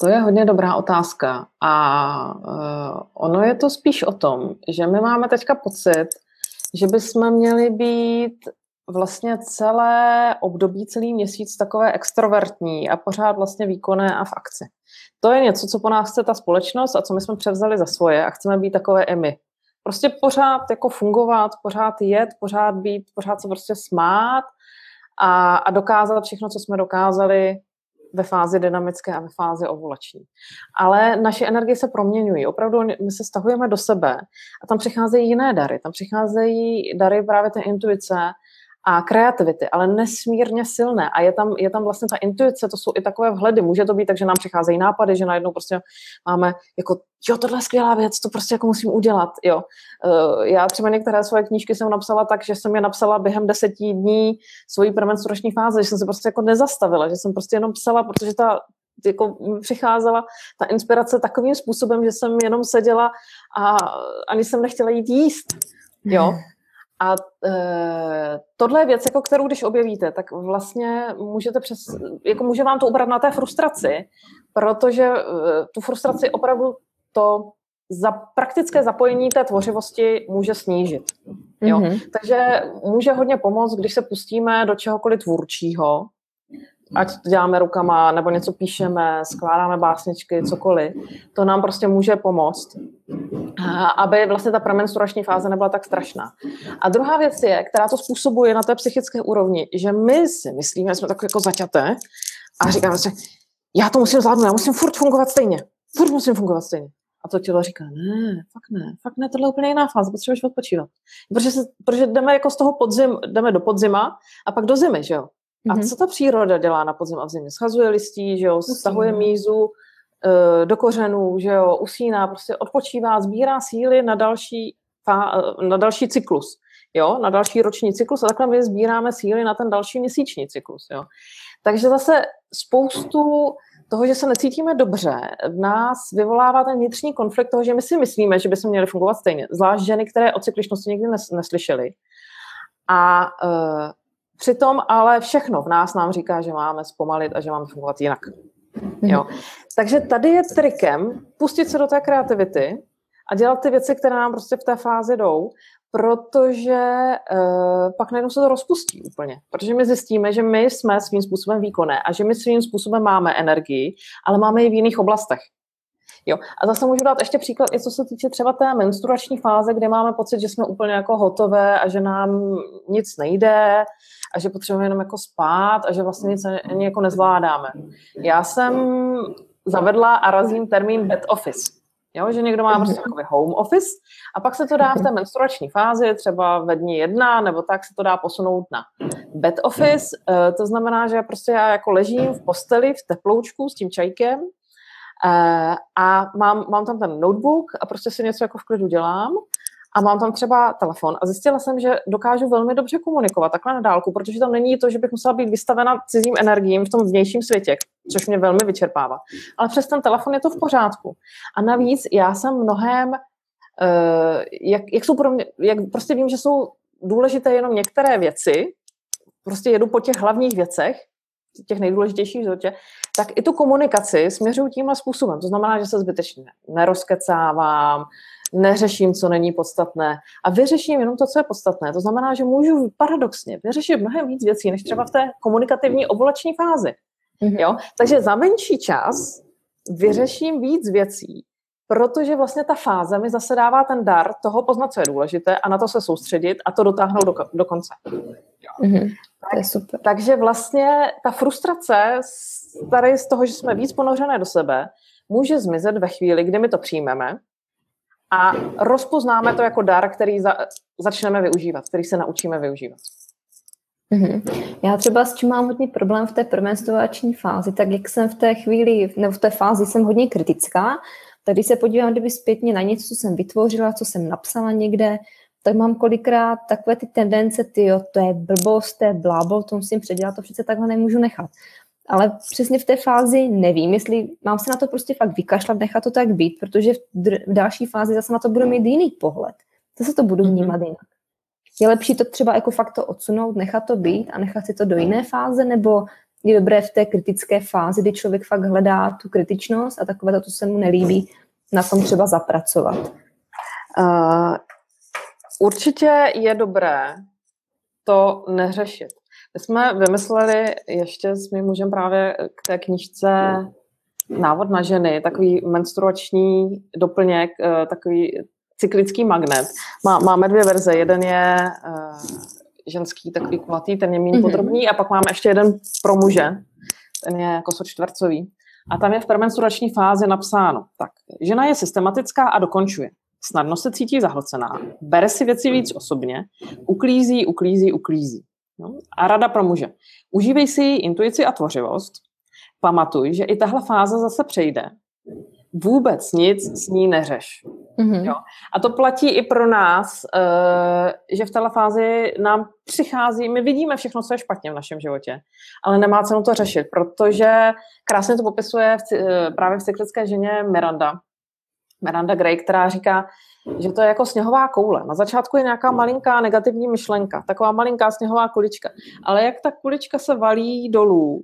To je hodně dobrá otázka a uh, ono je to spíš o tom, že my máme teďka pocit, že bychom měli být vlastně celé období, celý měsíc takové extrovertní a pořád vlastně výkonné a v akci. To je něco, co po nás chce ta společnost a co my jsme převzali za svoje a chceme být takové i my. Prostě pořád jako fungovat, pořád jet, pořád být, pořád se prostě smát a, a dokázat všechno, co jsme dokázali ve fázi dynamické a ve fázi ovulační. Ale naše energie se proměňují. Opravdu my se stahujeme do sebe a tam přicházejí jiné dary. Tam přicházejí dary právě té intuice, a kreativity, ale nesmírně silné. A je tam, je tam vlastně ta intuice, to jsou i takové vhledy. Může to být tak, že nám přicházejí nápady, že najednou prostě máme jako, jo, tohle je skvělá věc, to prostě jako musím udělat, jo. Eh, já třeba některé svoje knížky jsem napsala tak, že jsem je napsala během deseti dní svojí premenstruační fáze, že jsem se prostě jako nezastavila, že jsem prostě jenom psala, protože ta jako přicházela ta inspirace takovým způsobem, že jsem jenom seděla a ani jsem nechtěla jít jíst. Jo, a e, tohle je věc, jako kterou když objevíte, tak vlastně můžete přes, jako může vám to ubrat na té frustraci, protože e, tu frustraci opravdu to za praktické zapojení té tvořivosti může snížit. Jo? Mm-hmm. Takže může hodně pomoct, když se pustíme do čehokoliv tvůrčího, ať to děláme rukama, nebo něco píšeme, skládáme básničky, cokoliv, to nám prostě může pomoct, aby vlastně ta premenstruační fáze nebyla tak strašná. A druhá věc je, která to způsobuje na té psychické úrovni, že my si myslíme, že jsme tak jako zaťaté a říkáme si, já to musím zvládnout, já musím furt fungovat stejně. Furt musím fungovat stejně. A to tělo říká, ne, fakt ne, fakt ne, tohle je úplně jiná fáze, potřebuješ odpočívat. Protože, se, protože jdeme jako z toho podzim, jdeme do podzima a pak do zimy, že jo? A mm-hmm. co ta příroda dělá na podzim a v zimě? Schazuje listí, že jo, stahuje mízu e, do kořenů, že jo, usíná, prostě odpočívá, sbírá síly na další, e, na další cyklus, jo, na další roční cyklus a takhle my sbíráme síly na ten další měsíční cyklus, jo. Takže zase spoustu toho, že se necítíme dobře, v nás vyvolává ten vnitřní konflikt toho, že my si myslíme, že bychom měli fungovat stejně. Zvlášť ženy, které o cykličnosti nikdy nes- neslyšely. A uh, Přitom ale všechno v nás nám říká, že máme zpomalit a že máme fungovat jinak. Jo. Takže tady je trikem pustit se do té kreativity a dělat ty věci, které nám prostě v té fázi jdou, protože uh, pak najednou se to rozpustí úplně. Protože my zjistíme, že my jsme svým způsobem výkonné a že my svým způsobem máme energii, ale máme ji v jiných oblastech. Jo. A zase můžu dát ještě příklad, i co se týče třeba té menstruační fáze, kde máme pocit, že jsme úplně jako hotové a že nám nic nejde a že potřebujeme jenom jako spát a že vlastně nic ani jako nezvládáme. Já jsem zavedla a razím termín bed office. Jo, že někdo má prostě takový home office a pak se to dá v té menstruační fázi, třeba ve dní jedna, nebo tak se to dá posunout na bed office. Eh, to znamená, že prostě já jako ležím v posteli v teploučku s tím čajkem a mám, mám tam ten notebook a prostě si něco jako v klidu dělám a mám tam třeba telefon a zjistila jsem, že dokážu velmi dobře komunikovat takhle na dálku, protože tam není to, že bych musela být vystavena cizím energiím v tom vnějším světě, což mě velmi vyčerpává. Ale přes ten telefon je to v pořádku. A navíc já jsem mnohem, uh, jak, jak jsou pro mě, jak prostě vím, že jsou důležité jenom některé věci, prostě jedu po těch hlavních věcech těch nejdůležitějších v životě, tak i tu komunikaci směřuju tímhle způsobem. To znamená, že se zbytečně nerozkecávám, neřeším, co není podstatné a vyřeším jenom to, co je podstatné. To znamená, že můžu paradoxně vyřešit mnohem víc věcí, než třeba v té komunikativní ovulační fázi. Mm-hmm. Jo? Takže za menší čas vyřeším víc věcí, protože vlastně ta fáze mi zase dává ten dar toho poznat, co je důležité a na to se soustředit a to dotáhnout do, do konce. Mm-hmm. To je super. Takže vlastně ta frustrace tady z toho, že jsme víc ponořené do sebe, může zmizet ve chvíli, kdy my to přijmeme a rozpoznáme to jako dar, který za, začneme využívat, který se naučíme využívat. Mm-hmm. Já třeba s čím mám hodně problém v té prvenstvovační fázi, tak jak jsem v té chvíli, nebo v té fázi jsem hodně kritická, tak když se podívám kdyby zpětně na něco, co jsem vytvořila, co jsem napsala někde, tak mám kolikrát takové ty tendence, ty jo, to je blbost, to je blábol, to musím předělat, to přece takhle nemůžu nechat. Ale přesně v té fázi nevím, jestli mám se na to prostě fakt vykašlat, nechat to tak být, protože v, dr- v další fázi zase na to budu mít jiný pohled. Zase to budu mhm. vnímat jinak. Je lepší to třeba jako fakt to odsunout, nechat to být a nechat si to do jiné fáze, nebo je dobré v té kritické fázi, kdy člověk fakt hledá tu kritičnost a takové to, co se mu nelíbí, na tom třeba zapracovat? Uh, určitě je dobré to neřešit. My jsme vymysleli ještě s mým mužem právě k té knižce Návod na ženy, takový menstruační doplněk, eh, takový cyklický magnet. Má, máme dvě verze. Jeden je uh, ženský, takový kulatý, ten je méně mm-hmm. podrobný, a pak máme ještě jeden pro muže, ten je kosočtvercový. A tam je v premenstruační fázi napsáno, tak, žena je systematická a dokončuje. Snadno se cítí zahlcená, bere si věci víc osobně, uklízí, uklízí, uklízí. No? A rada pro muže. Užívej si její intuici a tvořivost. Pamatuj, že i tahle fáze zase přejde. Vůbec nic s ní neřeš. Mm-hmm. Jo? A to platí i pro nás, uh, že v této fázi nám přichází, my vidíme všechno, co je špatně v našem životě, ale nemá cenu to řešit, protože krásně to popisuje v, uh, právě v cyklické ženě Miranda, Miranda Gray, která říká, že to je jako sněhová koule. Na začátku je nějaká malinká negativní myšlenka, taková malinká sněhová kulička. Ale jak ta kulička se valí dolů,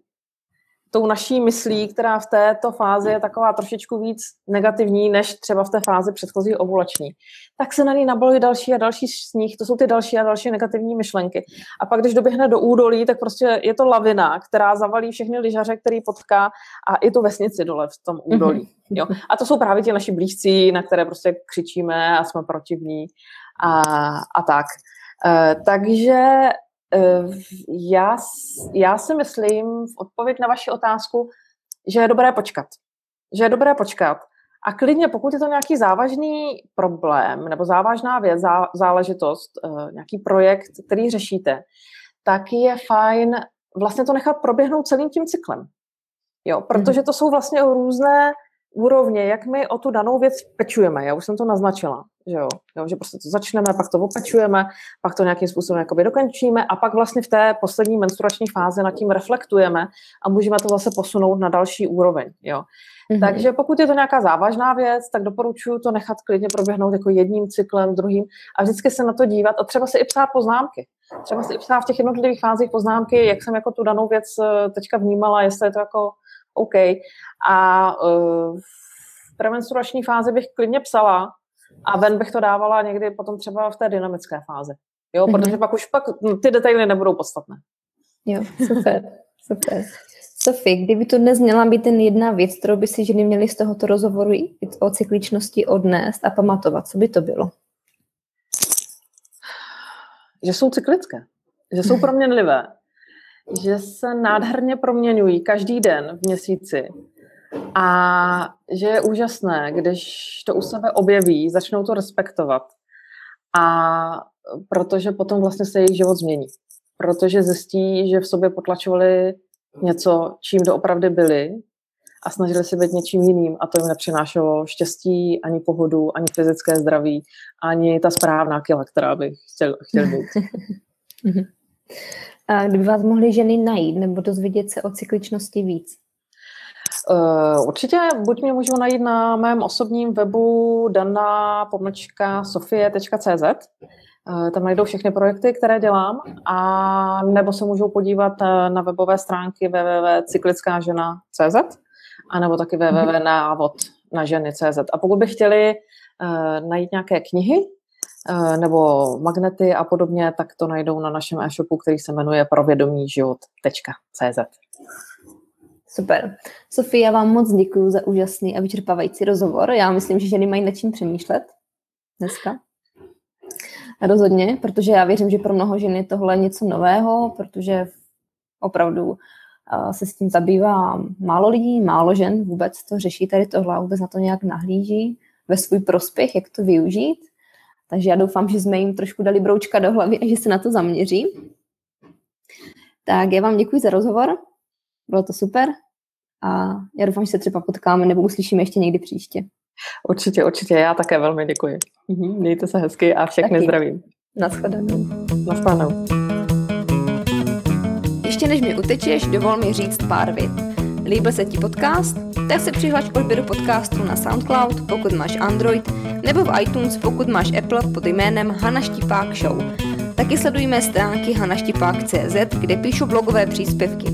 tou naší myslí, která v této fázi je taková trošičku víc negativní, než třeba v té fázi předchozí ovulační, tak se na ní nabalují další a další sníh, to jsou ty další a další negativní myšlenky. A pak, když doběhne do údolí, tak prostě je to lavina, která zavalí všechny lyžaře, který potká a i tu vesnici dole v tom údolí. Mhm. Jo? A to jsou právě ti naši blízcí, na které prostě křičíme a jsme protivní a, a tak. Uh, takže já, já si myslím v odpověď na vaši otázku, že je dobré počkat. Že je dobré počkat. A klidně, pokud je to nějaký závažný problém nebo závažná věc, zá, záležitost, eh, nějaký projekt, který řešíte, tak je fajn vlastně to nechat proběhnout celým tím cyklem. Jo, protože to jsou vlastně různé úrovně, jak my o tu danou věc pečujeme. Já už jsem to naznačila, že jo, jo že prostě to začneme, pak to opečujeme, pak to nějakým způsobem jakoby dokončíme a pak vlastně v té poslední menstruační fázi nad tím reflektujeme a můžeme to zase posunout na další úroveň, jo. Mm-hmm. Takže pokud je to nějaká závažná věc, tak doporučuji to nechat klidně proběhnout jako jedním cyklem, druhým a vždycky se na to dívat a třeba si i psát poznámky. Třeba si i psát v těch jednotlivých fázích poznámky, jak jsem jako tu danou věc eh, teďka vnímala, jestli je to jako OK. A uh, v premenstruační fázi bych klidně psala a ven bych to dávala někdy potom třeba v té dynamické fázi. Jo, mm-hmm. protože pak už pak ty detaily nebudou podstatné. Jo, super, super. Sofie, kdyby to dnes měla být ten jedna věc, kterou by si ženy měly z tohoto rozhovoru o cykličnosti odnést a pamatovat, co by to bylo? Že jsou cyklické, že jsou proměnlivé, že se nádherně proměňují každý den v měsíci a že je úžasné, když to u sebe objeví, začnou to respektovat a protože potom vlastně se jejich život změní. Protože zjistí, že v sobě potlačovali něco, čím doopravdy byli a snažili se být něčím jiným a to jim nepřinášelo štěstí, ani pohodu, ani fyzické zdraví, ani ta správná kila, která by chtěl, chtěl být. A kdyby vás mohly ženy najít nebo dozvědět se o cykličnosti víc? Uh, určitě buď mě můžou najít na mém osobním webu dana pomlčka sofie.cz Eh, tam najdou všechny projekty, které dělám, a nebo se můžou podívat eh, na webové stránky www.cyklickážena.cz a nebo taky www.návod na ženy.cz. A pokud by chtěli uh, najít nějaké knihy nebo magnety a podobně, tak to najdou na našem e-shopu, který se jmenuje provědomíživot.cz. Super. Sofie, já vám moc děkuji za úžasný a vyčerpávající rozhovor. Já myslím, že ženy mají nad čím přemýšlet dneska. Rozhodně, protože já věřím, že pro mnoho žen je tohle něco nového, protože opravdu se s tím zabývá málo lidí, málo žen vůbec to řeší tady tohle vůbec na to nějak nahlíží ve svůj prospěch, jak to využít. Takže já doufám, že jsme jim trošku dali broučka do hlavy a že se na to zaměří. Tak já vám děkuji za rozhovor, bylo to super a já doufám, že se třeba potkáme nebo uslyšíme ještě někdy příště. Určitě, určitě, já také velmi děkuji. Mhm, mějte se hezky a všechny Taky. zdravím. Naschledanou. Naschledanou. Ještě než mi utečeš, dovol mi říct pár vět. Líbil se ti podcast? Tak se přihlaš k odběru podcastu na SoundCloud, pokud máš Android, nebo v iTunes, pokud máš Apple pod jménem Hana Štipák Show. Taky sledujme stránky hanaštipák.cz, kde píšu blogové příspěvky.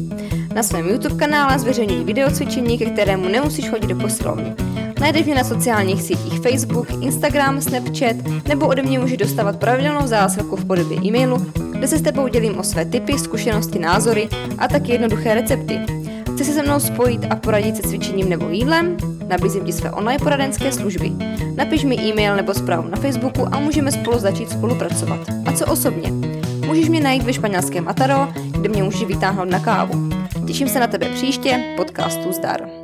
Na svém YouTube kanále zveřejňuji videocvičení, ke kterému nemusíš chodit do posilovny. Najdeš mě na sociálních sítích Facebook, Instagram, Snapchat nebo ode mě můžeš dostávat pravidelnou zásilku v podobě e-mailu, kde se s tebou dělím o své typy, zkušenosti, názory a taky jednoduché recepty. Chci se se mnou spojit a poradit se cvičením nebo jídlem? Nabízím ti své online poradenské služby. Napiš mi e-mail nebo zprávu na Facebooku a můžeme spolu začít spolupracovat. A co osobně? Můžeš mě najít ve španělském Ataro, kde mě můžeš vytáhnout na kávu. Těším se na tebe příště, podcastu Zdar.